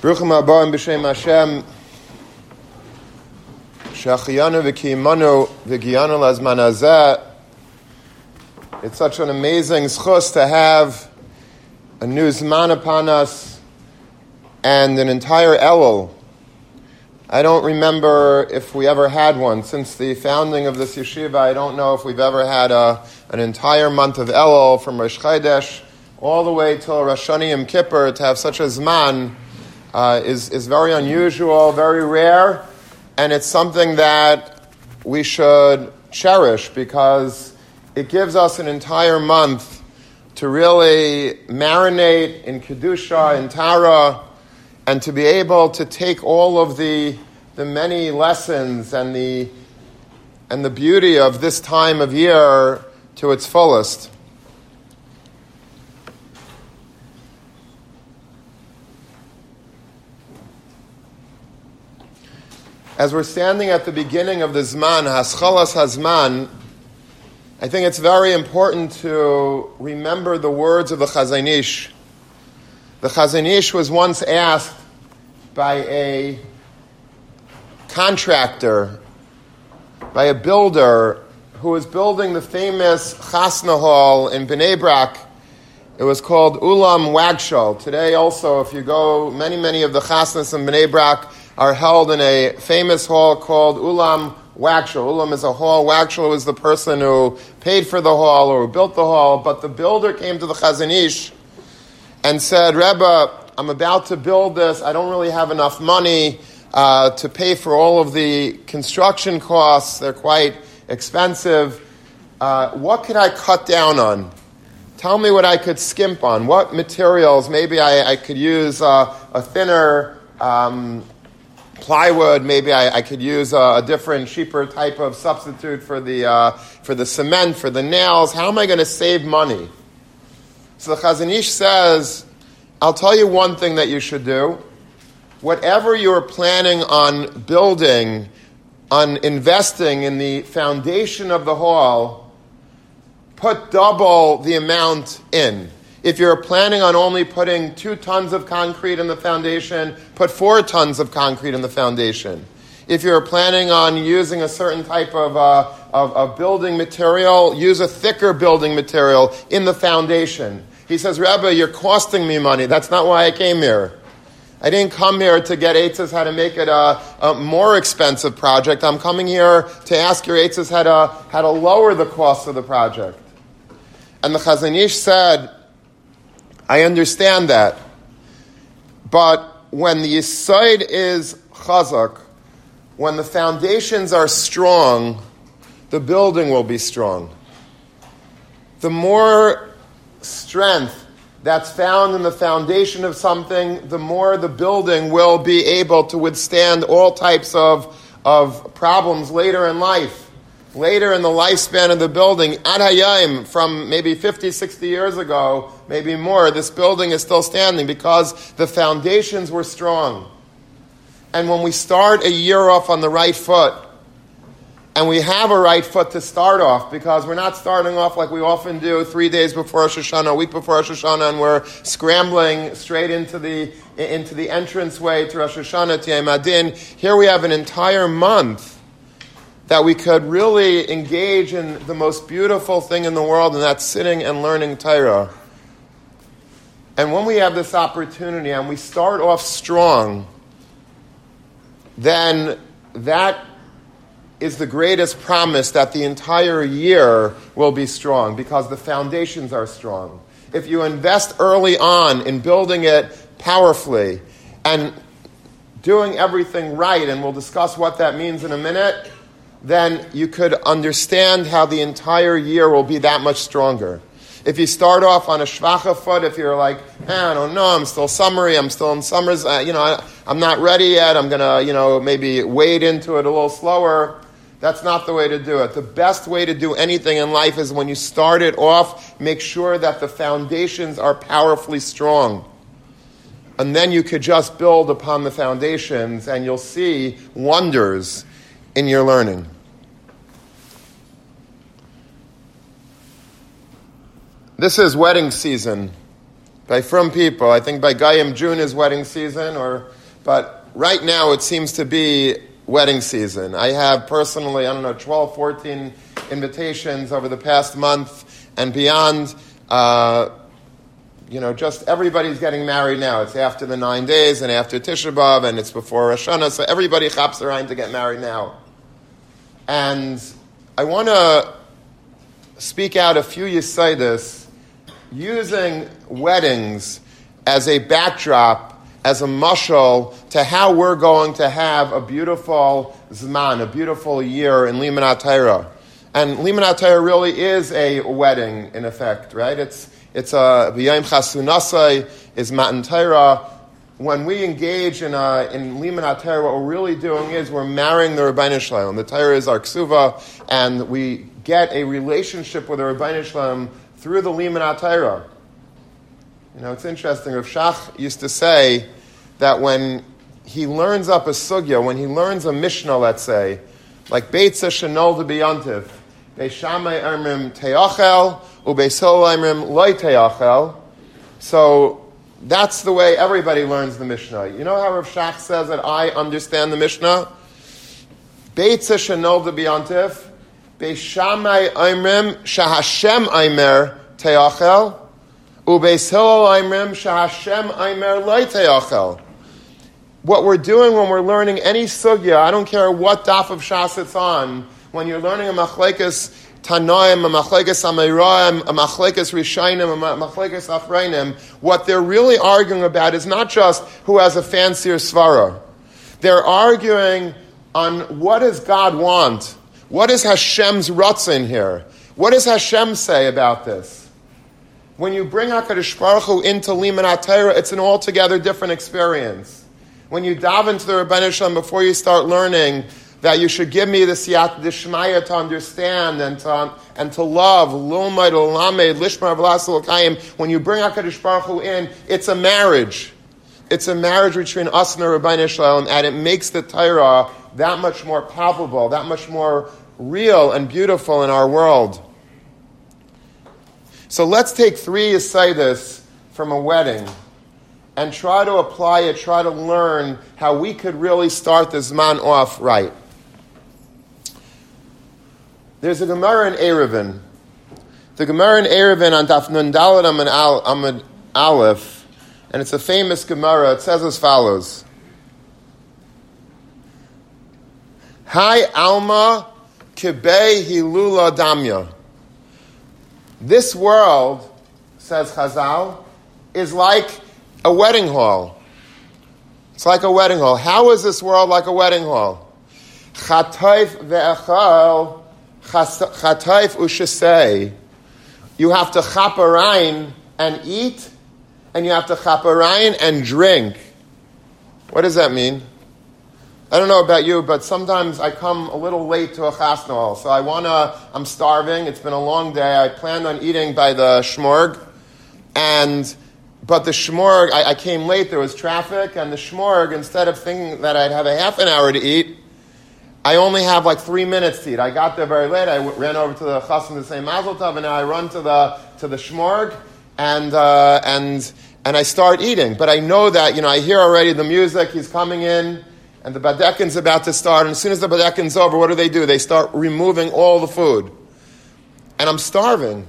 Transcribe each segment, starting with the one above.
Bruchim Abarim B'Shem Hashem Shachiyanu V'Kiyimanu V'Giyanu Lazman It's such an amazing schus to have a new Zman upon us and an entire Elul. I don't remember if we ever had one. Since the founding of this yeshiva, I don't know if we've ever had a, an entire month of Elul from Rosh Chodesh all the way till Rosh Hashanah Kippur to have such a Zman uh, is, is very unusual, very rare, and it's something that we should cherish because it gives us an entire month to really marinate in Kedusha, in Torah, and to be able to take all of the, the many lessons and the, and the beauty of this time of year to its fullest. As we're standing at the beginning of the Zman, Haschalas Hazman, I think it's very important to remember the words of the Chazon Ish. The Chazon Ish was once asked by a contractor, by a builder who was building the famous Chasna Hall in Bnei Brak. It was called Ulam Wagshal. Today also, if you go, many, many of the Chasnas in Bnei Brak are held in a famous hall called Ulam Wagshal. Ulam is a hall. Wagshal was the person who paid for the hall or who built the hall. But the builder came to the Chazon Ish and said, Rebbe, I'm about to build this. I don't really have enough money uh, to pay for all of the construction costs. They're quite expensive. Uh, what could I cut down on? Tell me what I could skimp on. What materials? Maybe I, I could use uh, a thinner um, plywood. Maybe I, I could use a, a, different, cheaper type of substitute for the, uh, for the cement, for the nails. How am I going to save money? So the Chazon Ish says, I'll tell you one thing that you should do. Whatever you're planning on building, on investing in the foundation of the hall, put double the amount in. If you're planning on only putting two tons of concrete in the foundation, put four tons of concrete in the foundation. If you're planning on using a certain type of, uh, of, of building material, use a thicker building material in the foundation. He says, Rebbe, you're costing me money. That's not why I came here. I didn't come here to get Eitzes how to make it a, a, more expensive project. I'm coming here to ask your Eitzes how to, how to lower the cost of the project. And the Chazon Ish said, I understand that. But when the side is chazak, when the foundations are strong, the building will be strong. The more strength that's found in the foundation of something, the more the building will be able to withstand all types of, of problems later in life later in the lifespan of the building, Ad from maybe 50, 60 years ago, maybe more, this building is still standing because the foundations were strong. And when we start a year off on the right foot, and we have a right foot to start off because we're not starting off like we often do three days before Rosh Hashanah, a week before Rosh Hashanah, and we're scrambling straight into the, into the entranceway to Rosh Hashanah, to Yom Adin. Here we have an entire month that we could really engage in the most beautiful thing in the world, and that's sitting and learning Torah. And when we have this opportunity and we start off strong, then that is the greatest promise that the entire year will be strong because the foundations are strong. If you invest early on in building it powerfully and doing everything right, and we'll discuss what that means in a minute, then you could understand how the entire year will be that much stronger. If you start off on a shvacha foot, if you're like, eh, I don't know, I'm still summery, I'm still in summers, uh, you know, I, I'm not ready yet, I'm going to, you know, maybe wade into it a little slower. That's not the way to do it. The best way to do anything in life is when you start it off, make sure that the foundations are powerfully strong. And then you could just build upon the foundations and you'll see wonders in your learning. This is wedding season. by from people. I think by Gayam June is wedding season, or but right now it seems to be wedding season. I have personally, I don't know, 12, 14 invitations over the past month and beyond. Uh, you know, just everybody's getting married now. It's after the nine days and after Tisha B'Av and it's before Rosh Hashanah, so everybody chaps around to get married now. And I want to speak out a few Yisaidis using weddings as a backdrop, as a mushal to how we're going to have a beautiful Zman, a beautiful year in Limanat Torah. And Limanat Torah really is a wedding, in effect, right? It's it's a V'yayim Chasunasai is Matan Torah. When we engage in, a, in Liman what we're really doing is we're marrying the Ribono Shel Olam. The Torah is our ksuva, and we get a relationship with the Ribono Shel Olam through the Liman Torah. You know, it's interesting. Rav Shach used to say that when he learns up a sugya, when he learns a Mishnah, let's say, like Beitza Shanol de Biyantiv, Beishamay Ermim Teachel, loy So that's the way everybody learns the Mishnah. You know how Rav Shach says that I understand the Mishnah? Beitza shenol de biyantif, beishamai oimrim shahashem aimer teachel, ubeishil oimrim shahashem aimer loy teachel. What we're doing when we're learning any sugya, I don't care what daf of Shas it's on, when you're learning a machlekes Tanoim, a Machlekes Ameiraim, a Rishainim, a Acharonim, what they're really arguing about is not just who has a fancier svara. They're arguing on what does God want? What is Hashem's in here? What does Hashem say about this? When you bring HaKadosh Baruch Hu into Liman Torah, it's an altogether different experience. When you dive into the Rebbeinu before you start learning, that you should give me the siyat dishmaya to understand and to, and to love. Olamed lishmar When you bring Hakadosh Baruch Hu in, it's a marriage. It's a marriage between us and the Ribono Shel Olam, and it makes the Torah that much more palpable, that much more real and beautiful in our world. So let's take three Yisaidis from a wedding and try to apply it, try to learn how we could really start this man off right. There's a Gemara in Eruvin. The Gemara in Eruvin on Daf Nun Amud Aleph, and it's a famous Gemara. It says as follows: Hi Alma Kibei Hilula Damya. This world, says Chazal, is like a wedding hall. It's like a wedding hall. How is this world like a wedding hall? Chatoif ve'echal Chataif ushasei, you have to chaparain and eat, and you have to chaparain and drink. What does that mean? I don't know about you, but sometimes I come a little late to a chasnal, so I wanna. I'm starving. It's been a long day. I planned on eating by the shmorg, and but the shmorg, I, I came late. There was traffic, and the shmorg, instead of thinking that I'd have a half an hour to eat, I only have like three minutes to eat. I got there very late. I w- ran over to the chassan to say mazel tov, and now I run to the to the shmorg, and uh, and and I start eating. But I know that you know I hear already the music. He's coming in, and the badekin's about to start. And as soon as the badekin's over, what do they do? They start removing all the food, and I'm starving.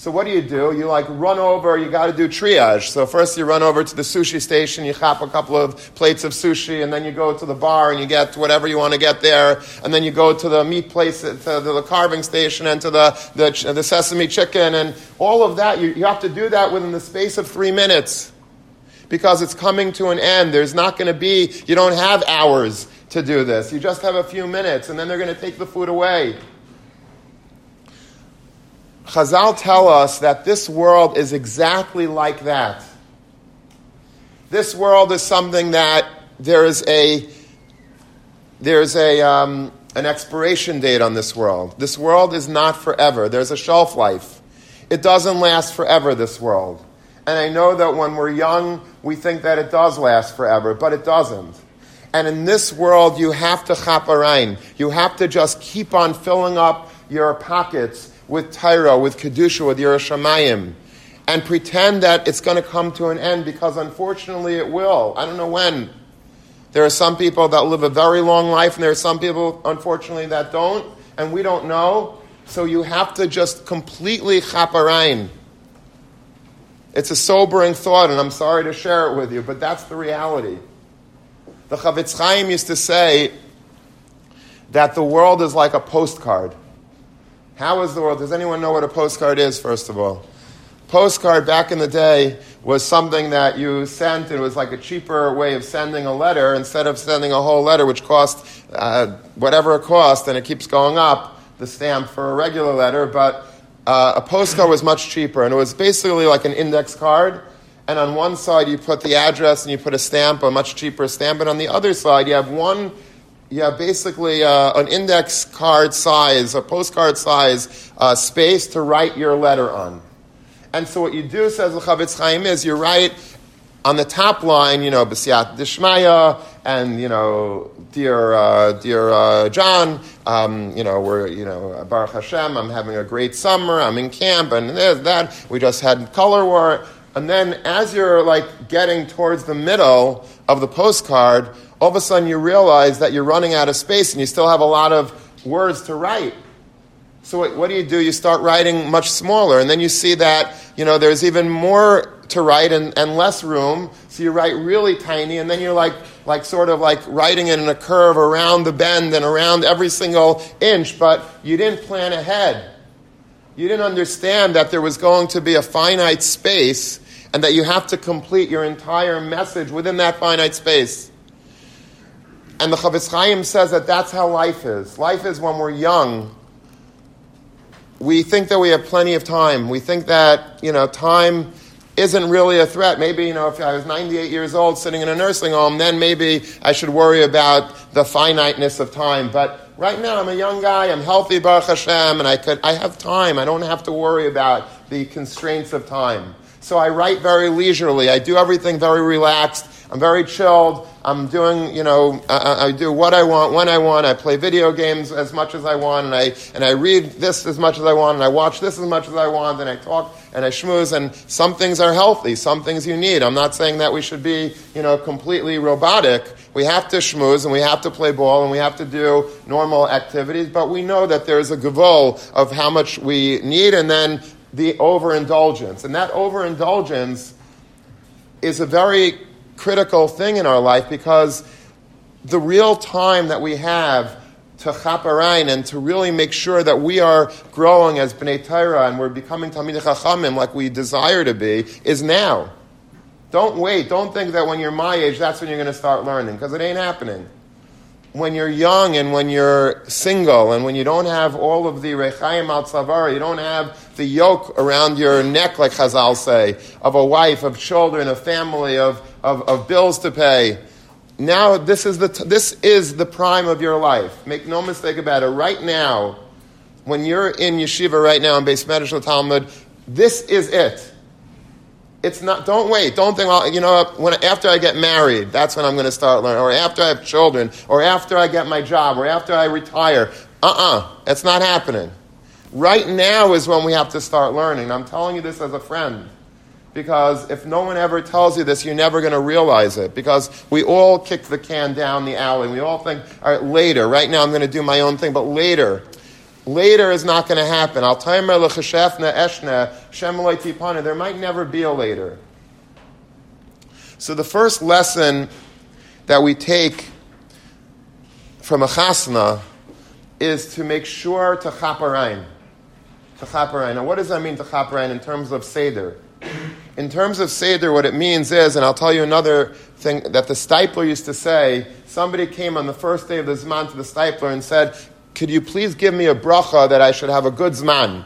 So what do you do? You like run over, you got to do triage. So first you run over to the sushi station, you chop a couple of plates of sushi, and then you go to the bar and you get whatever you want to get there, and then you go to the meat place, uh, to the carving station, and to the, the, the sesame chicken, and all of that. You, you have to do that within the space of three minutes because it's coming to an end. There's not going to be, you don't have hours to do this. You just have a few minutes, and then they're going to take the food away. Chazal tell us that this world is exactly like that. This world is something that there is a there's a um, an expiration date on this world. This world is not forever. There's a shelf life. It doesn't last forever. This world, and I know that when we're young, we think that it does last forever, but it doesn't. And in this world, you have to chaparain. You have to just keep on filling up your pockets with Torah, with Kedusha, with yiras Shamayim. and pretend that it's going to come to an end because unfortunately it will. I don't know when. There are some people that live a very long life, and there are some people, unfortunately, that don't, and we don't know. So you have to just completely chaparain. It's a sobering thought, and I'm sorry to share it with you, but that's the reality. The Chafetz Chaim used to say that the world is like a postcard. How is the world? Does anyone know what a postcard is, first of all? Postcard back in the day was something that you sent. It was like a cheaper way of sending a letter instead of sending a whole letter, which cost uh, whatever it cost, and it keeps going up, the stamp for a regular letter. But uh, a postcard was much cheaper, and it was basically like an index card. And on one side, you put the address and you put a stamp, a much cheaper stamp. And on the other side, you have one, you have basically uh, an index card size, a postcard size uh, space to write your letter on. And so what you do, says the Chafetz Chaim, is you write on the top line, you know, B'siyat Dishmaya, and, you know, dear, uh, dear uh, John, um, you know, we're, you know, Baruch Hashem, I'm having a great summer, I'm in camp, and there's that. We just had color war. And then as you're like getting towards the middle of the postcard, all of a sudden you realize that you're running out of space and you still have a lot of words to write. So what, what, do you do? You start writing much smaller, and then you see that you know there's even more to write and, and less room. So you write really tiny, and then you're like like sort of like writing it in a curve around the bend and around every single inch, but you didn't plan ahead. You didn't understand that there was going to be a finite space, and that you have to complete your entire message within that finite space. And the Chafetz Chaim says that that's how life is. Life is when we're young we think that we have plenty of time. We think that, you know, time isn't really a threat. Maybe, you know, if I was 98 years old sitting in a nursing home, then maybe I should worry about the finiteness of time. But right now, I'm a young guy, I'm healthy, Baruch Hashem, and I, could, I have time. I don't have to worry about the constraints of time. So I write very leisurely. I do everything very relaxed. I'm very chilled. I'm doing, you know, I, I, do what I want when I want. I play video games as much as I want, and I and I read this as much as I want, and I watch this as much as I want, and I talk and I schmooze. And some things are healthy, some things you need. I'm not saying that we should be, you know, completely robotic. We have to schmooze and we have to play ball and we have to do normal activities, but we know that there's a gavul of how much we need, and then the overindulgence, and that overindulgence is a very critical thing in our life because the real time that we have to chaparain and to really make sure that we are growing as Bnei Torah and we're becoming Talmid Chachamim like we desire to be is now. Don't wait. Don't think that when you're my age, that's when you're going to start learning because it ain't happening. When you're young and when you're single and when you don't have all of the Rechaim al Tzavar, you don't have the yoke around your neck, like Chazal say, of a wife, of children, of family, of of, of bills to pay. Now, this is, the t- this is the prime of your life. Make no mistake about it. Right now, when you're in yeshiva right now in Beis Medrash Talmud, this is it. It's not. Don't wait. Don't think. Well, you know, when after I get married, that's when I'm going to start learning, or after I have children, or after I get my job, or after I retire. Uh-uh. It's not happening. Right now is when we have to start learning. I'm telling you this as a friend because if no one ever tells you this, you're never going to realize it. Because we all kick the can down the alley. We all think, all right, later. Right now, I'm going to do my own thing, but later. Later is not going to happen. I'll tell you, there might never be a later. So the first lesson that we take from a chasna is to make sure to chaparain. To. Now, what does that mean to in terms of seder? In terms of Seder, what it means is, and I'll tell you another thing that the Steipler used to say somebody came on the first day of the Zman to the Steipler and said, Could you please give me a bracha that I should have a good Zman?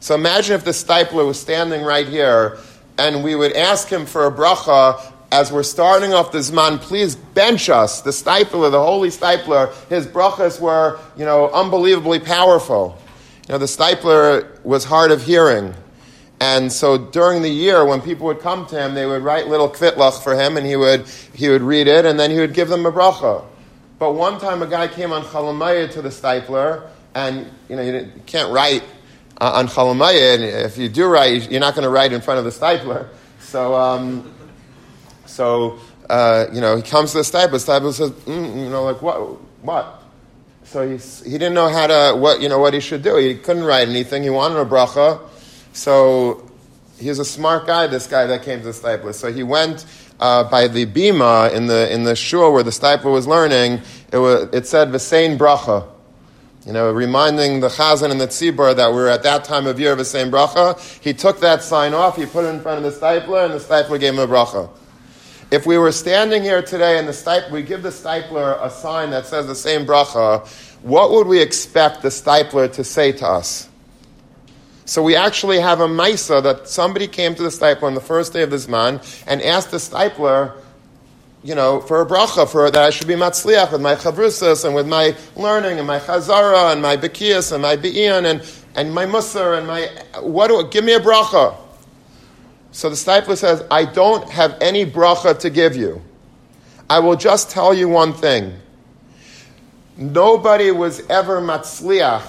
So imagine if the Steipler was standing right here and we would ask him for a bracha as we're starting off the Zman, please bench us. The Steipler, the holy Steipler, his brachas were, you know, unbelievably powerful. You know, the Steipler was hard of hearing. And so during the year, when people would come to him, they would write little kvitlach for him, and he would, he would read it, and then he would give them a bracha. But one time a guy came on Chalamaya to the Steipler, and you know, you, can't write uh, on Chalamaya, and if you do write, you're not going to write in front of the Steipler. So, um, so uh, you know, he comes to the Steipler. Steipler says, mm, you know, like what, what? So he he didn't know how to what you know what he should do. He couldn't write anything. He wanted a bracha, so he's a smart guy. This guy that came to the Steipler. So he went uh, by the bima in the in the shul where the Steipler was learning. It was it said v'sein bracha. You know, reminding the chazan and the tzibur that we're at that time of year of the same bracha. He took that sign off, he put it in front of the Steipler, and the Steipler gave him a bracha. If we were standing here today and the Steipler, we give the Steipler a sign that says the same bracha, what would we expect the Steipler to say to us? So we actually have a Maisa that somebody came to the Steipler on the first day of this month and asked the Steipler, you know, for a bracha, for that I should be matzliach with my chavrusas and with my learning and my chazara and my bekias and my be'ian and, and my musar and my, what do, give me a bracha. So the Steipler says, I don't have any bracha to give you. I will just tell you one thing. Nobody was ever matzliach.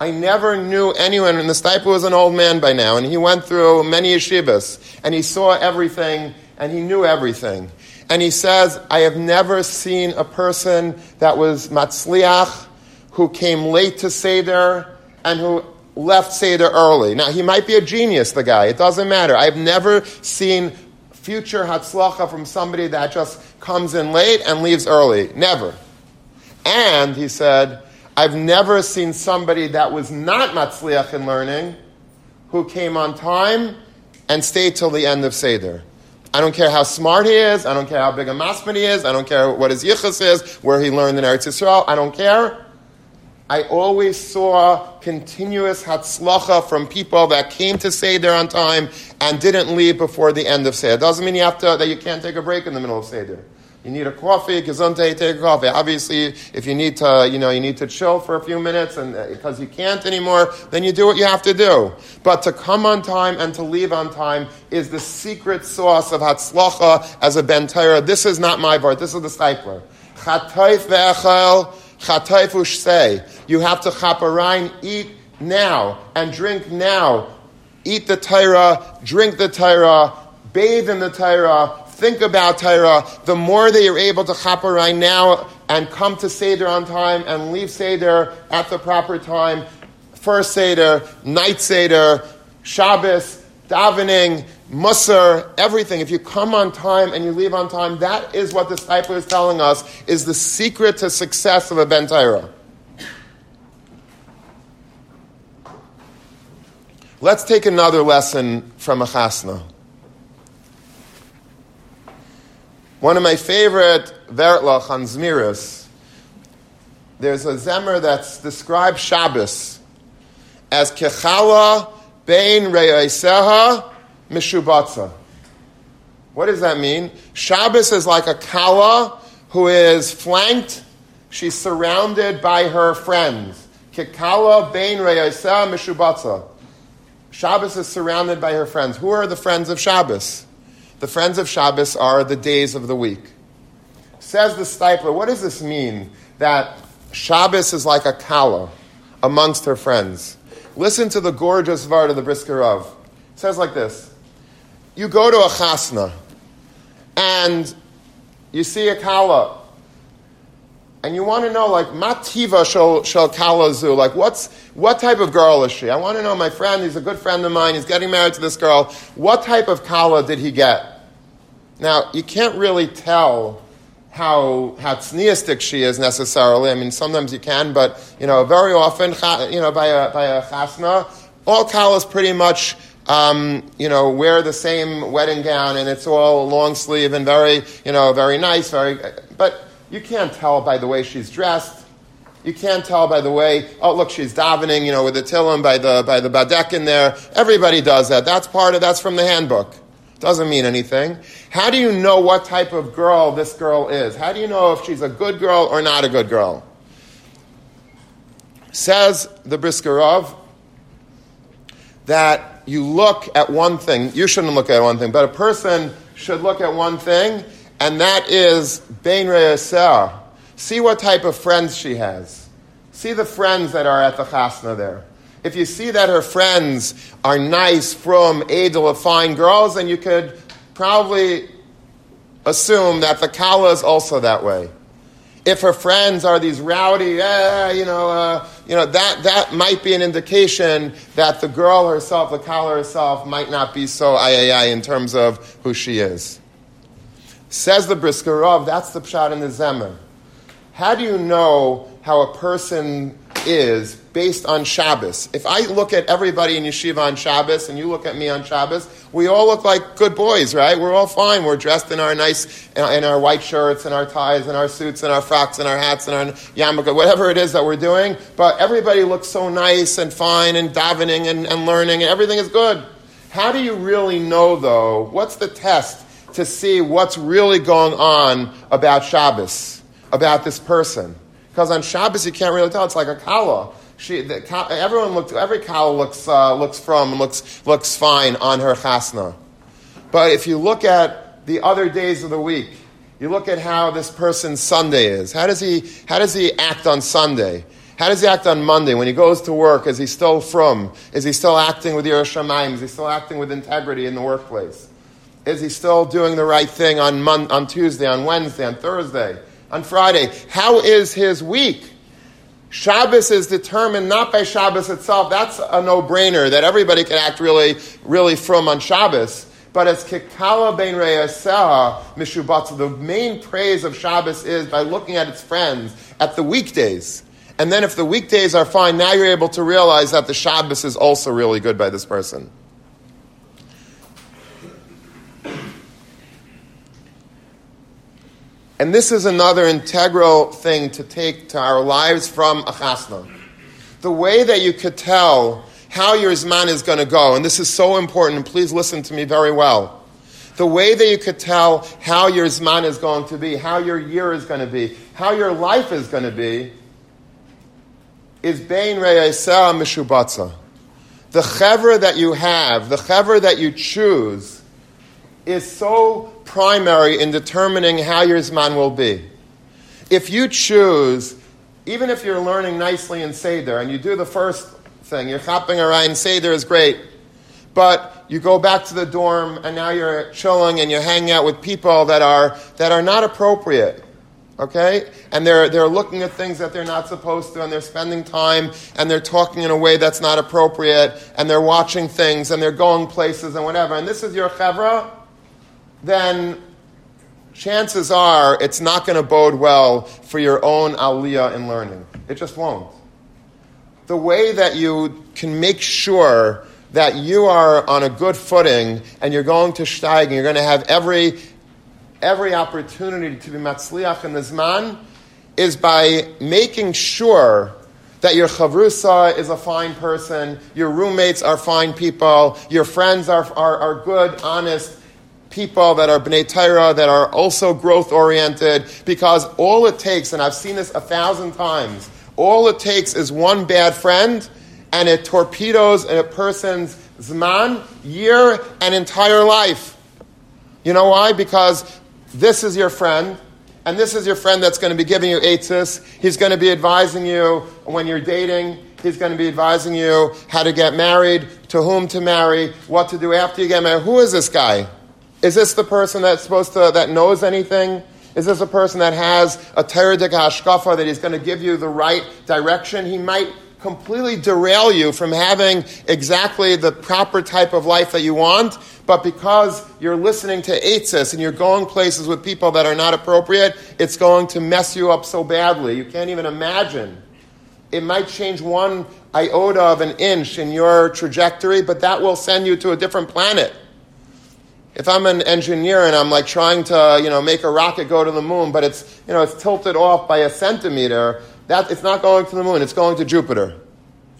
I never knew anyone, and the Steipler was an old man by now, and he went through many yeshivas, and he saw everything, and he knew everything. And he says, I have never seen a person that was matzliach, who came late to Seder, and who left Seder early. Now, he might be a genius, the guy. It doesn't matter. I've never seen future hatzlacha from somebody that just comes in late and leaves early. Never. And he said, I've never seen somebody that was not matzliach in learning who came on time and stayed till the end of Seder. I don't care how smart he is. I don't care how big a masman he is. I don't care what his yichus is, where he learned in Eretz Yisrael. I don't care. I always saw continuous hatzlacha from people that came to Seder on time and didn't leave before the end of Seder. Doesn't mean you have to, that you can't take a break in the middle of Seder. You need a coffee, gesundheit, take a coffee. Obviously, if you need to, you know, you need to chill for a few minutes and because uh, you can't anymore, then you do what you have to do. But to come on time and to leave on time is the secret sauce of Hatzlacha as a Ben This is not my part. This is the Steipler. Chataif ve'echel, chataif say, You have to chaparine, eat now and drink now. Eat the Torah, drink the Torah, bathe in the Torah, think about Torah, the more that you're able to chaparai now and come to Seder on time and leave Seder at the proper time, first Seder, night Seder, Shabbos, davening, Musar, everything. If you come on time and you leave on time, that is what the Steipler is telling us is the secret to success of a Ben Let's take another lesson from a chasna. One of my favorite Vertlach on Zmiris, there's a Zemer that's described Shabbos as Kechala Bein Re'eseha Mishubatza. What does that mean? Shabbos is like a Kala who is flanked, she's surrounded by her friends. Kekala Bein Re'eseha Mishubatza. Shabbos is surrounded by her friends. Who are the friends of Shabbos? The friends of Shabbos are the days of the week. Says the Steipler, what does this mean? That Shabbos is like a kala amongst her friends. Listen to the gorgeous Vard of the Brisker Rav. It says like this You go to a chasna and you see a kala and you want to know like mativa shel shel kalazu like what's what type of girl is she? I want to know my friend he's a good friend of mine he's getting married to this girl. What type of kala did he get? Now you can't really tell how how she is necessarily. I mean sometimes you can but you know very often you know by a by a chasna all kalas pretty much um, you know, wear the same wedding gown and it's all long sleeve and very, you know, very nice, very, but you can't tell by the way she's dressed. You can't tell by the way, oh, look, she's davening, you know, with the tillim by the, by the badek in there. Everybody does that. That's part of, that's from the handbook. Doesn't mean anything. How do you know what type of girl this girl is? How do you know if she's a good girl or not a good girl? Says the Brisker Rav that you look at one thing. You shouldn't look at one thing, but a person should look at one thing and that is Bein Re'aseh. See what type of friends she has. See the friends that are at the chasna there. if you see that her friends are nice, frum edel, fine girls, then you could probably assume that the kala is also that way. If her friends are these rowdy, eh, you know, uh, you know that, that might be an indication that the girl herself, the kala herself, might not be so ayayay in terms of who she is. Says the Brisker Rav, that's the pshat in the Zemer. How do you know how a person is based on Shabbos. If I look at everybody in yeshiva on Shabbos and you look at me on Shabbos, we all look like good boys, right? We're all fine. We're dressed in our nice, uh, in our white shirts and our ties and our suits and our frocks and our hats and our yarmulke, whatever it is that we're doing. But everybody looks so nice and fine and davening and, and learning and everything is good. How do you really know, though? What's the test to see what's really going on about Shabbos, about this person? Because on Shabbos you can't really tell. It's like a kala. She, the, everyone looks, every kala looks, uh, looks frum and looks, looks fine on her chasna. But if you look at the other days of the week, you look at how this person's Sunday is. How does he, how does he act on Sunday? How does he act on Monday when he goes to work? Is he still frum? Is he still acting with yiras Shamayim? Is he still acting with integrity in the workplace? Is he still doing the right thing on, Mon- on Tuesday, on Wednesday, on Thursday? On Friday. How is his week? Shabbos is determined not by Shabbos itself. That's a no-brainer that everybody can act really, really frum on Shabbos. But as Kikala ben Reyaseha Mishubatza, the main praise of Shabbos is by looking at its friends at the weekdays. And then if the weekdays are fine, now you're able to realize that the Shabbos is also really good by this person. And this is another integral thing to take to our lives from a. The way that you could tell how your Zman is going to go, and this is so important, please listen to me very well. The way that you could tell how your Zman is going to be, how your year is going to be, how your life is going to be, is Bein Re'esah Mishubatza. The chevra that you have, the chevra that you choose, is so primary in determining how your Zman will be. If you choose, even if you're learning nicely in Seder and you do the first thing, you're hopping around, Seder is great, but you go back to the dorm and now you're chilling and you're hanging out with people that are, that are not appropriate okay? And they're, they're looking at things that they're not supposed to, and they're spending time, and they're talking in a way that's not appropriate, and they're watching things, and they're going places, and whatever. And this is your chevra, then chances are it's not going to bode well for your own aliyah in learning. It just won't. The way that you can make sure that you are on a good footing and you're going to steig and you're going to have every, every opportunity to be matzliach in the zman is by making sure that your chavrusa is a fine person, your roommates are fine people, your friends are, are, are good, honest, people that are B'nai Torah, that are also growth oriented, because all it takes, and I've seen this a thousand times, all it takes is one bad friend, and it torpedoes a person's Zman, year, and entire life. You know why? Because this is your friend, and this is your friend that's going to be giving you eitzis. He's going to be advising you when you're dating. He's going to be advising you how to get married, to whom to marry, what to do after you get married. Who is this guy? Is this the person that's supposed to, that knows anything? Is this a person that has a teredik hashkafa that he's going to give you the right direction? He might completely derail you from having exactly the proper type of life that you want, but because you're listening to Eitzis and you're going places with people that are not appropriate, it's going to mess you up so badly. You can't even imagine. It might change one iota of an inch in your trajectory, but that will send you to a different planet if I'm an engineer and I'm like trying to, you know, make a rocket go to the moon, but it's, you know, it's tilted off by a centimeter, that it's not going to the moon, it's going to Jupiter.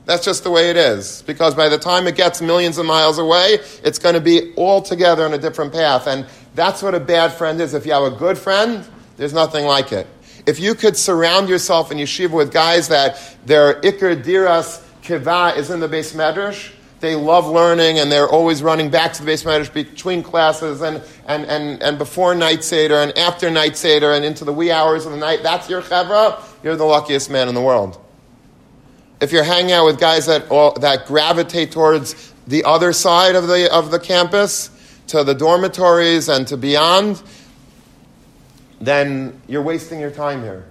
That's just the way it is. Because by the time it gets millions of miles away, it's going to be altogether on a different path. And that's what a bad friend is. If you have a good friend, there's nothing like it. If you could surround yourself in yeshiva with guys that their ikr diras kiva is in the beis medrash, they love learning and they're always running back to the beis medrash between classes and, and, and, and before night seder and after night seder and into the wee hours of the night. That's your chevra. You're the luckiest man in the world. if you're hanging out with guys that, all, that gravitate towards the other side of the, of the campus, to the dormitories and to beyond, then you're wasting your time here.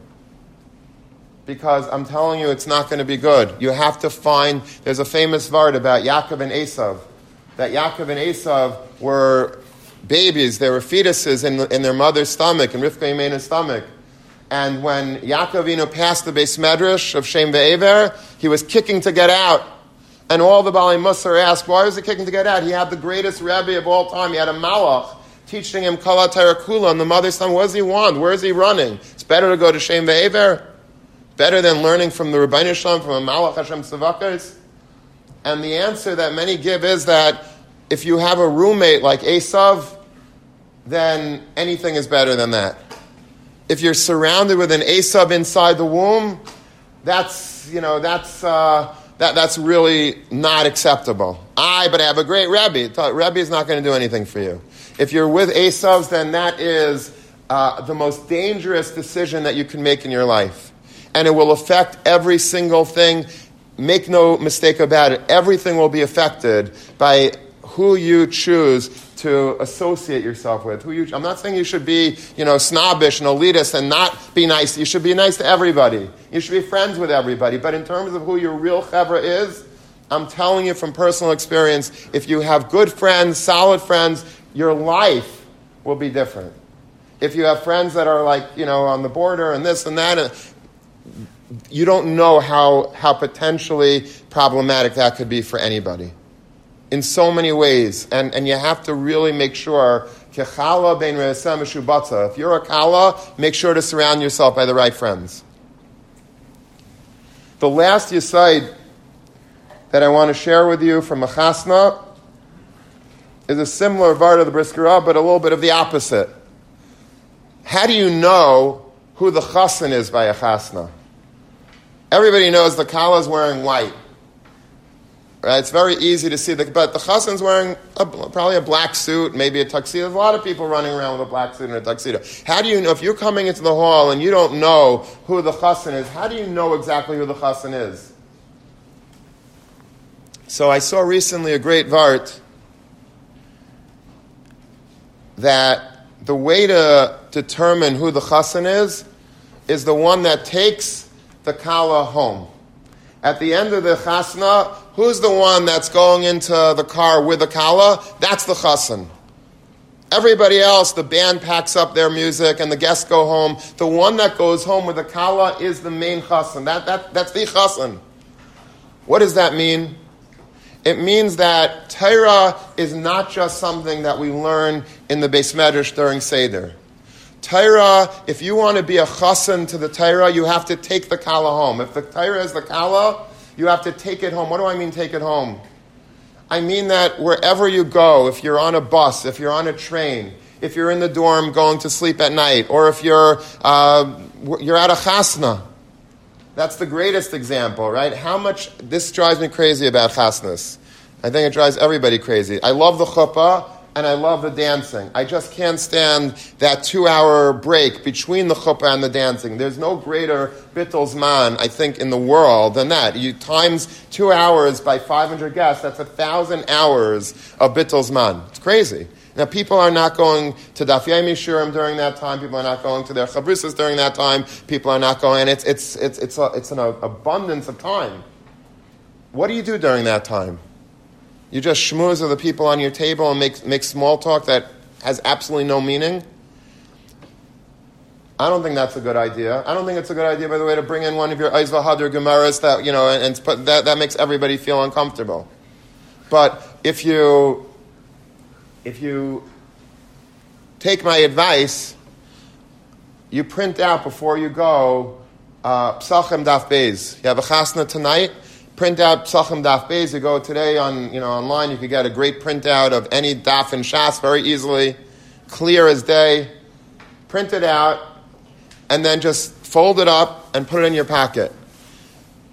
Because I'm telling you, it's not going to be good. You have to find, there's a famous vart about Yaakov and Esav, that Yaakov and Esav were babies, they were fetuses in, in their mother's stomach, in Rivka Imeinu's stomach. And when Yaakov passed the beis medrash of Shem Ve'ever, he was kicking to get out. And all the Bali Musar asked, why was he kicking to get out? He had the greatest rabbi of all time. He had a malach teaching him Kala Kula, and the mother's son, what does he want? Where is he running? It's better to go to Shem Ve'ever. Better than learning from the Rabbi Shalom, from a malach Hashem Tzavakas. And the answer that many give is that if you have a roommate like Esav, then anything is better than that if you're surrounded with an Esav inside the womb, that's, you know, that's, uh, that, that's really not acceptable. I, but I have a great Rebbe. Rebbe is not going to do anything for you. If you're with Esavs, then that is uh, the most dangerous decision that you can make in your life. And it will affect every single thing. Make no mistake about it. Everything will be affected by who you choose to associate yourself with. Who you, I'm not saying you should be, you know, snobbish and elitist and not be nice. You should be nice to everybody. You should be friends with everybody. But in terms of who your real chevra is, I'm telling you from personal experience, if you have good friends, solid friends, your life will be different. If you have friends that are like, you know, on the border and this and that, you don't know how, how potentially problematic that could be for anybody in so many ways, and, and you have to really make sure. If you're a kala, make sure to surround yourself by the right friends. The last yisaid that I want to share with you from Machasna is a similar vart of the Brisker but a little bit of the opposite. How do you know who the chassan is by a chasna? Everybody knows the kala is wearing white. Right? It's very easy to see, the, but the chassan's wearing a, probably a black suit, maybe a tuxedo. There's a lot of people running around with a black suit and a tuxedo. How do you know, if you're coming into the hall and you don't know who the chassan is, how do you know exactly who the chassan is? So I saw recently a great vart that the way to determine who the chassan is is the one that takes the kala home. At the end of the chasna, Who's the one that's going into the car with the kala? That's the chassan. Everybody else, the band packs up their music and the guests go home. The one that goes home with the kala is the main chassan. That, that, that's the chassan. What does that mean? It means that Torah is not just something that we learn in the Beis Medrash during Seder. Torah, if you want to be a chassan to the Torah, you have to take the kala home. If the Torah is the kala, you have to take it home. What do I mean, take it home? I mean that wherever you go, if you're on a bus, if you're on a train, if you're in the dorm going to sleep at night, or if you're, uh, you're at a chasna, that's the greatest example, right? How much, this drives me crazy about chasnas. I think it drives everybody crazy. I love the chuppah, and I love the dancing. I just can't stand that two hour break between the chuppah and the dancing. There's no greater bittul zman, I think, in the world than that. You times two hours by 500 guests, that's a thousand hours of bittul zman. It's crazy. Now, people are not going to Daf Yomi Shiurim during that time. People are not going to their chavrusas during that time. People are not going, it's, it's, it's, it's, a, it's an abundance of time. What do you do during that time? You just schmooze with the people on your table and make, make small talk that has absolutely no meaning. I don't think that's a good idea. I don't think it's a good idea, by the way, to bring in one of your Oz Vehadar Gemaras that, you know, and, and that, that makes everybody feel uncomfortable. But if you, if you take my advice, you print out before you go uh, Psachim Daf Beis. You have a chasna tonight print out Psachim Daf Beis. You go today on, you know, online, you could get a great printout of any Daf and Shas very easily, clear as day. Print it out, and then just fold it up and put it in your pocket.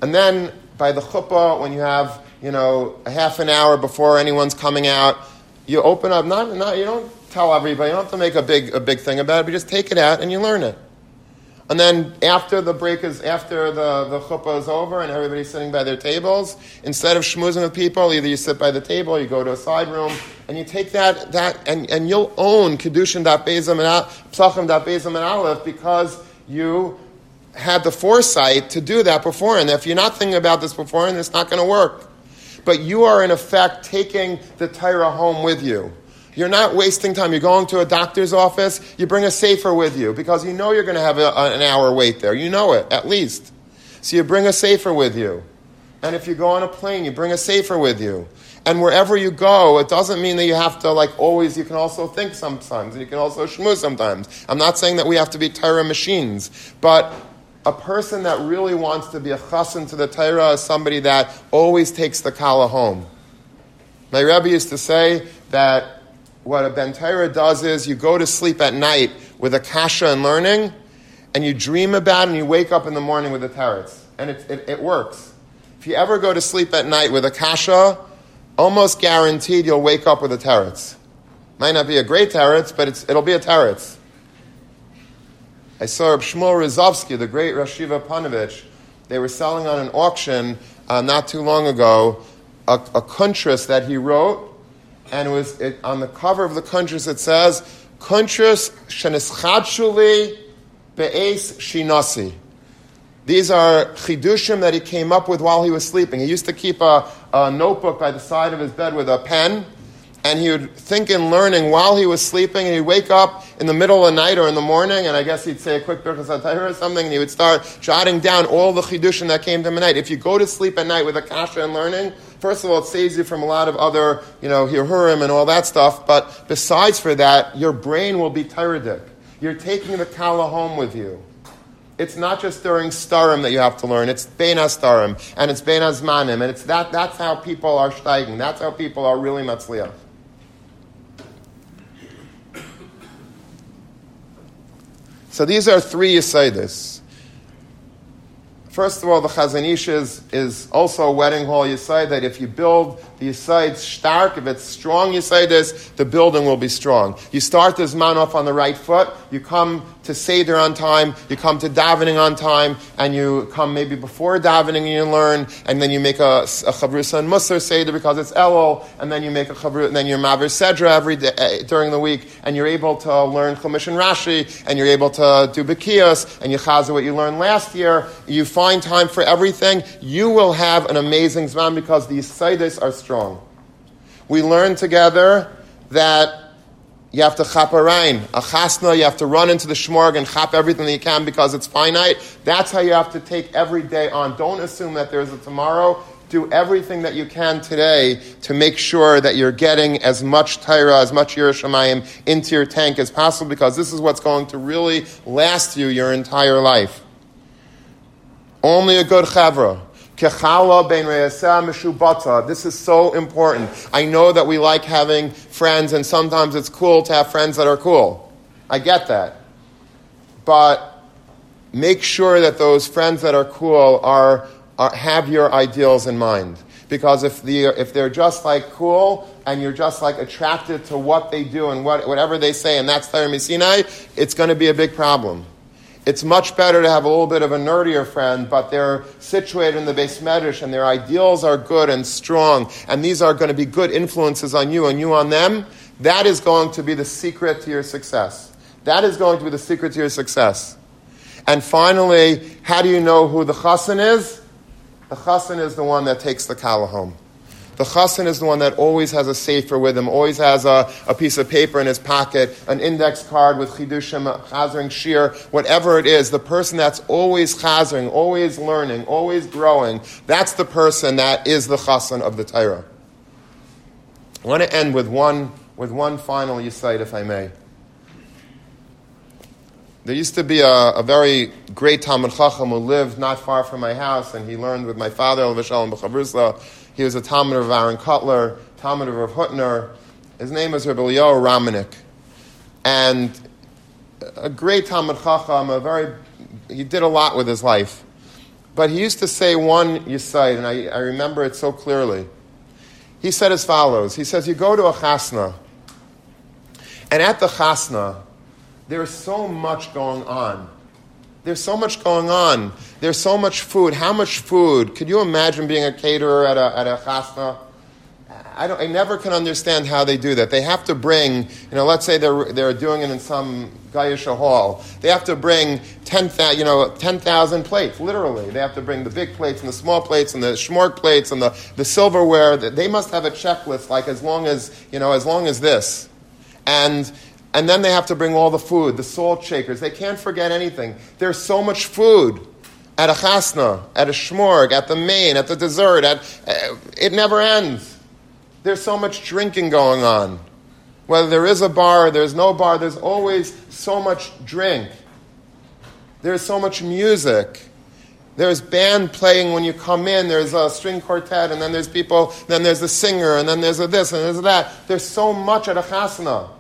And then by the chuppah, when you have, you know, a half an hour before anyone's coming out, you open up, not, not, you don't tell everybody, you don't have to make a big, a big thing about it, but just take it out and you learn it. And then after the break is after the, the chuppah is over and everybody's sitting by their tables, instead of schmoozing with people, either you sit by the table, you go to a side room, and you take that that and, and you'll own kedushin daf bezim and and aleph because you had the foresight to do that before. And if you're not thinking about this before, and it's not going to work. But you are in effect taking the Torah home with you. You're not wasting time. You're going to a doctor's office, you bring a sefer with you because you know you're going to have a, an hour wait there. You know it, at least. So you bring a sefer with you. And if you go on a plane, you bring a sefer with you. And wherever you go, it doesn't mean that you have to like always. You can also think sometimes, and you can also shmooze sometimes. I'm not saying that we have to be Torah machines, but a person that really wants to be a chassan to the Torah is somebody that always takes the kala home. My Rebbe used to say that what a Ben Torah does is you go to sleep at night with a kasha and learning, and you dream about it and you wake up in the morning with a teretz. And it, it, it, works. If you ever go to sleep at night with a kasha, almost guaranteed you'll wake up with a teretz. Might not be a great teretz, but it'll be a teretz. I saw Reb Shmuel Rozovsky, the great Rashiva Ponevezh. They were selling on an auction uh, not too long ago a, a that he wrote and it was it, on the cover of the Kuntres it says Kuntres shenischadshuli be'es shinasi. These are chidushim that he came up with while he was sleeping. He used to keep a, a notebook by the side of his bed with a pen, and he would think in learning while he was sleeping, and he'd wake up in the middle of the night or in the morning, and I guess he'd say a quick birchas or something, and he would start jotting down all the chidushim that came to him at night. If you go to sleep at night with a kasha and learning, First of all, it saves you from a lot of other, you know, hirurim and all that stuff. But besides for that, your brain will be tyridic. You're taking the kala home with you. It's not just during starim that you have to learn. It's bena starim and it's bena zmanim, and it's that. That's how people are steigen. That's how people are really matzliach. So these are three yisaidis. First of all, the Chazon Ish is, is also a wedding hall. You say that if you build the Yisaid stark, if it's strong Yisaidis, the building will be strong. You start this Zman off on the right foot, you come to Seder on time, you come to davening on time, and you come maybe before davening and you learn, and then you make a, a Chavrusa and Musar Seder because it's Elul, and then you make a Chavrusa, and then you're Maver Sedra every day, uh, during the week, and you're able to learn Chumash and Rashi, and you're able to do Bekios, and you chaza what you learned last year. You find time for everything. You will have an amazing Zman because these Seides are strong. We learn together that you have to chap a a chasna, you have to run into the shmorg and chap everything that you can because it's finite. That's how you have to take every day on. Don't assume that there's a tomorrow. Do everything that you can today to make sure that you're getting as much Torah, as much yiras Shamayim into your tank as possible because this is what's going to really last you your entire life. Only a good chavra. This is so important. I know that we like having friends, and sometimes it's cool to have friends that are cool. I get that. But make sure that those friends that are cool are, are have your ideals in mind. Because if, the, if they're just like cool and you're just like attracted to what they do and what, whatever they say, and that's Sinai, it's going to be a big problem it's much better to have a little bit of a nerdier friend, but they're situated in the beis medrash and their ideals are good and strong, and these are going to be good influences on you and you on them. That is going to be the secret to your success. That is going to be the secret to your success. And finally, how do you know who the chassan is? The chassan is the one that takes the kala home. The chassan is the one that always has a sefer with him, always has a, a piece of paper in his pocket, an index card with chidushim, chazering shir, whatever it is. The person that's always chazering, always learning, always growing, that's the person that is the chassan of the Torah. I want to end with one, with one final yisaid, if I may. There used to be a, a very great Talmud Chacham who lived not far from my house, and he learned with my father, El Vishalom B'Chavrusla, he was a Talmid of Aaron Kotler, Talmid of Rav Hutner. His name was Rabbi Leo Ramanik. And a great Talmud Chacham, a very, he did a lot with his life. But he used to say one Yisaid, and I, I remember it so clearly. He said as follows He says, You go to a chasna, and at the chasna, there's so much going on. There's so much going on. There's so much food. How much food? Could you imagine being a caterer at a, at a chasna? I, don't, I never can understand how they do that. They have to bring, you know, let's say they're, they're doing it in some Gayasha hall. They have to bring 10,000 you know, 10, plates, literally. They have to bring the big plates and the small plates and the shmorg plates and the, the silverware. They must have a checklist like as long as, you know, as long as this. And and then they have to bring all the food, the salt shakers. They can't forget anything. There's so much food at a chasna, at a shmorg, at the main, at the dessert. At, uh, it never ends. There's so much drinking going on. Whether there is a bar, or there's no bar, there's always so much drink. There's so much music. There's band playing when you come in. There's a string quartet, and then there's people. Then there's a singer, and then there's a this, and there's a that. There's so much at a chasna.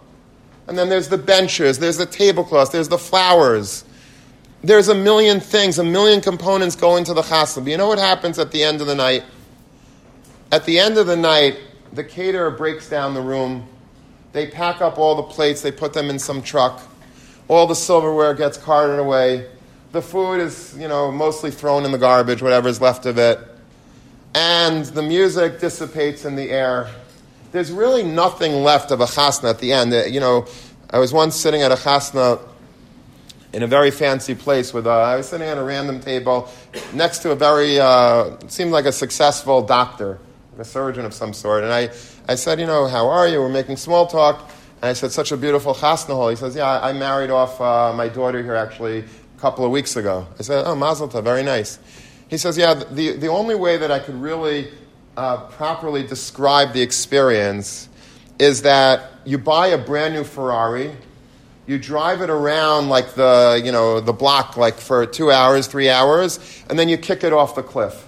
And then there's the benches, there's the tablecloths, there's the flowers. There's a million things, a million components going to the chasna. But you know what happens at the end of the night? At the end of the night, the caterer breaks down the room. They pack up all the plates, they put them in some truck. All the silverware gets carted away. The food is, you know, mostly thrown in the garbage, whatever's left of it. And the music dissipates in the air there's really nothing left of a chasna at the end. Uh, you know, I was once sitting at a chasna in a very fancy place with a, I was sitting at a random table next to a very, uh, seemed like a successful doctor, a surgeon of some sort. And I, I said, you know, how are you? We're making small talk. And I said, such a beautiful chasna hall. He says, yeah, I married off uh, my daughter here actually a couple of weeks ago. I said, oh, mazel tov, very nice. He says, yeah, the, the only way that I could really uh, properly describe the experience is that you buy a brand new Ferrari, you drive it around like the, you know, the block like for two hours, three hours, and then you kick it off the cliff.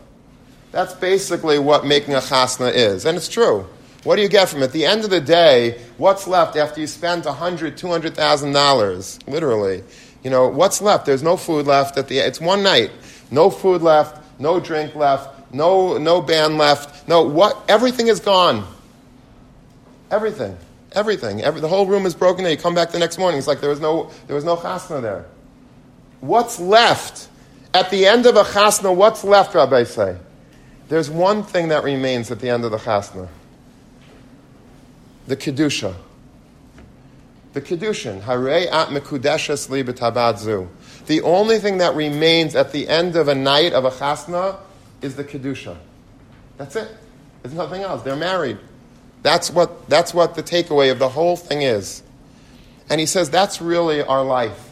That's basically what making a chasna is. And it's true. What do you get from it? At the end of the day, what's left after you spend $100,000, $200,000, literally? You know, what's left? There's no food left at the It's one night. No food left, no drink left, no, no band left. No, what? Everything is gone. Everything. Everything. Every, the whole room is broken down. You come back the next morning. It's like there was no, there was no chasna there. What's left? At the end of a chasna, what's left, Rabbi say? There's one thing that remains at the end of the chasna. The kedusha. The kedushin. Harei at mekudeshes li b'tabadzu. The only thing that remains at the end of a night of a chasna is the Kedusha. That's it. There's nothing else. They're married. That's what, that's what the takeaway of the whole thing is. And he says that's really our life.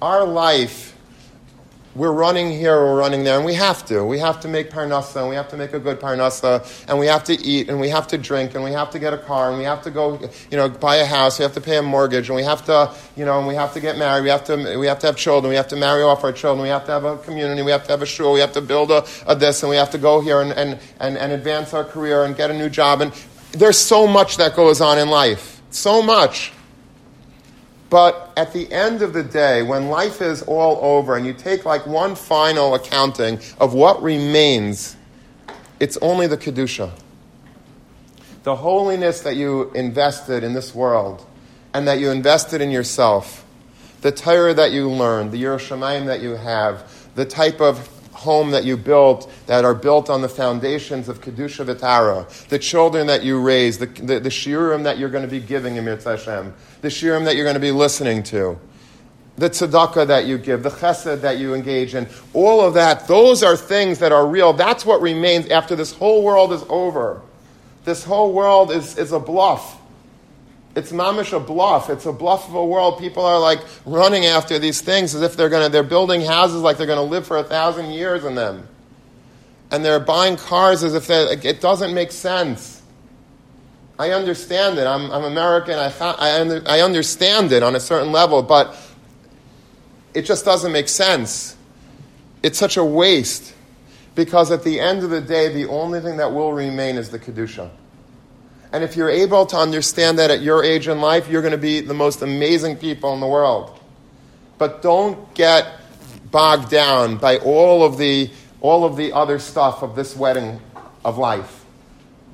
Our life we're running here, we're running there, and we have to. We have to make parnasa, and we have to make a good parnasa, and we have to eat, and we have to drink, and we have to get a car, and we have to go, you know, buy a house. We have to pay a mortgage, and we have to, you know, and we have to get married. We have to, we have to have children. We have to marry off our children. We have to have a community. We have to have a shul. We have to build a, a this, and we have to go here and, and, and, and advance our career and get a new job. And there's so much that goes on in life. So much. But at the end of the day, when life is all over and you take like one final accounting of what remains, it's only the Kedusha. The holiness that you invested in this world and that you invested in yourself, the Torah that you learned, the yiras Shamayim that you have, the type of home that you built that are built on the foundations of Kedusha Vitara, the children that you raise, the, the, the that you're going to be giving in Mirz Hashem, the shiurim that you're going to be listening to, the tzedakah that you give, the chesed that you engage in, all of that, those are things that are real. That's what remains after this whole world is over. This whole world is, is a bluff. It's mamish a bluff. It's a bluff of a world. People are like running after these things as if they're going to, they're building houses like they're going to live for a thousand years in them. And they're buying cars as if it doesn't make sense. I understand it. I'm, I'm American. I, I, I understand it on a certain level, but it just doesn't make sense. It's such a waste because at the end of the day, the only thing that will remain is the Kedusha. And if you're able to understand that at your age in life, you're going to be the most amazing people in the world. But don't get bogged down by all of the, all of the other stuff of this wedding of life.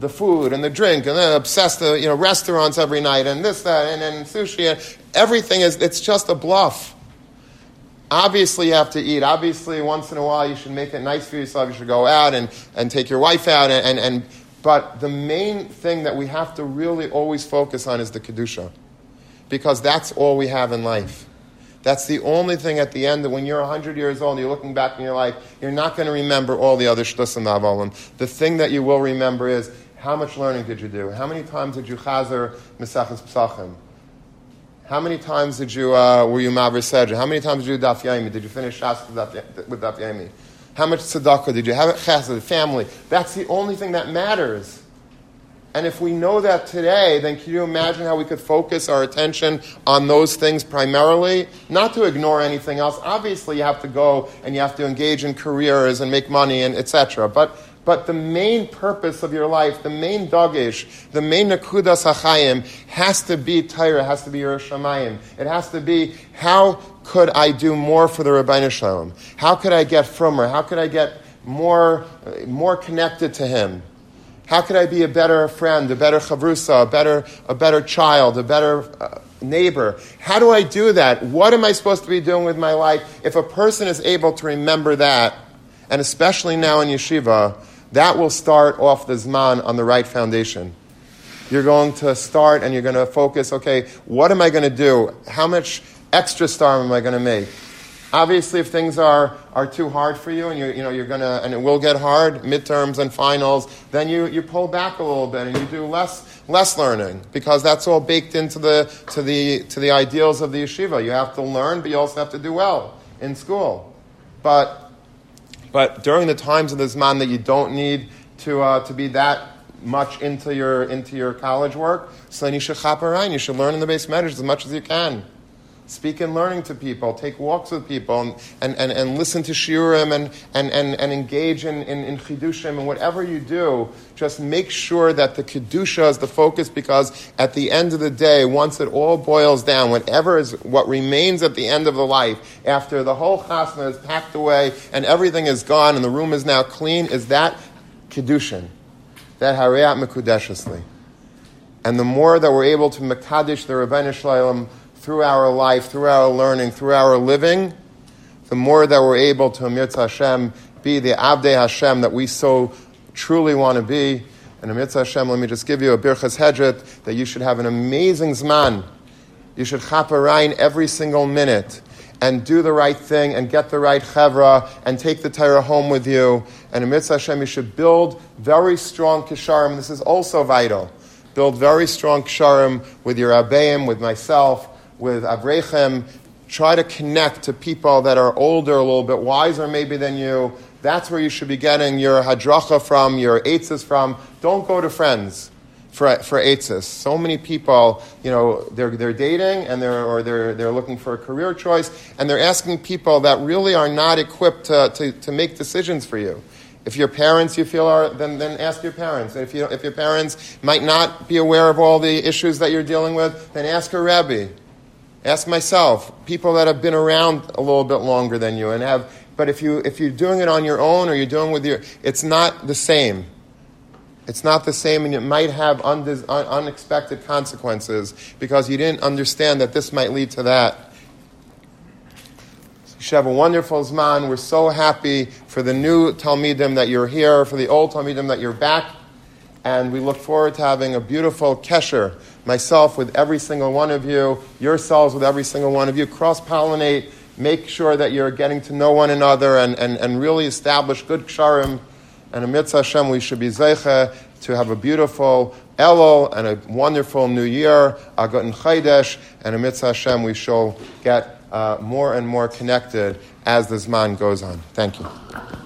The food and the drink and then obsessed the you know, restaurants every night and this, that, and, and sushi. And everything is, it's just a bluff. Obviously, you have to eat. Obviously, once in a while, you should make it nice for yourself. You should go out and, and take your wife out. And, and, and, but the main thing that we have to really always focus on is the Kedusha. Because that's all we have in life. That's the only thing at the end that when you're 100 years old and you're looking back in your life, you're not going to remember all the other shtusim avalim. The thing that you will remember is how much learning did you do? How many times did you chazer Maseches Psachim? How many times did you, uh, were you Maver Sedra? How many times did you do Daf Yomi? Did you finish Shas with Daf Yomi? How much tzedakah did you have? Chesed, family. That's the only thing that matters. And if we know that today, then can you imagine how we could focus our attention on those things primarily? Not to ignore anything else. Obviously, you have to go and you have to engage in careers and make money and etc. But but the main purpose of your life, the main dogish, the main nakudas hachayim, has to be Torah, has to be yiras Shamayim. It has to be how could I do more for the Ribono Shel Olam? How could I get from her? How could I get more, more connected to him? How could I be a better friend, a better chavrusa, a better, a better child, a better uh, neighbor? How do I do that? What am I supposed to be doing with my life? If a person is able to remember that, and especially now in yeshiva, that will start off the Zman on the right foundation. You're going to start and you're going to focus, okay, what am I going to do? How much extra star am I going to make? Obviously, if things are, are too hard for you and you, you know, you're gonna, and it will get hard, midterms and finals, then you, you pull back a little bit and you do less, less learning because that's all baked into the, to, the, to the ideals of the yeshiva. You have to learn, but you also have to do well in school. But, but during the times of this Zman that you don't need to, uh, to be that much into your, into your college work, so then you should chop around. You should learn in the base measures as much as you can. Speak and learning to people, take walks with people, and, and, and, listen to shiurim and, and, and, and engage in, in, in chidushim. And whatever you do, just make sure that the kedusha is the focus because at the end of the day, once it all boils down, whatever is what remains at the end of the life, after the whole chasna is packed away and everything is gone and the room is now clean, is that kedushin, that harayat mekudeshesli. And the more that we're able to mekadesh the Ribono Shel Olam, through our life, through our learning, through our living, the more that we're able to Amirtz Hashem be the Abdei Hashem that we so truly want to be. And Amirtz Hashem, let me just give you a Birchas Hedret that you should have an amazing Zman. You should chaparain every single minute and do the right thing and get the right chevra and take the Torah home with you. And Mitzvah Hashem, you should build very strong kisharim. This is also vital. Build very strong kisharim with your abayim, with myself, with Avrechem, try to connect to people that are older, a little bit wiser maybe than you. That's where you should be getting your hadracha from, your eitzes from. Don't go to friends for, for. So many people, you know, they're, they're dating and they're, or they're, they're looking for a career choice and they're asking people that really are not equipped to, to, to make decisions for you. If your parents you feel are, then, then ask your parents. If, you, if your parents might not be aware of all the issues that you're dealing with, then ask a rabbi. Ask myself, people that have been around a little bit longer than you and have, but if, you, if you're doing it on your own or you're doing with your, it's not the same. It's not the same, and it might have undes- un- unexpected consequences because you didn't understand that this might lead to that. you should have a wonderful Zman. We're so happy for the new Talmidim that you're here, for the old Talmidim that you're back, and we look forward to having a beautiful Kesher myself with every single one of you, yourselves with every single one of you. Cross pollinate, make sure that you're getting to know one another and, and, and really establish good ksharim. And amidst Hashem, we should be zeicha to have a beautiful Elul and a wonderful new year, Agat and Chaydesh, and amidst Hashem, we shall get uh, more and more connected as this Zman goes on. Thank you.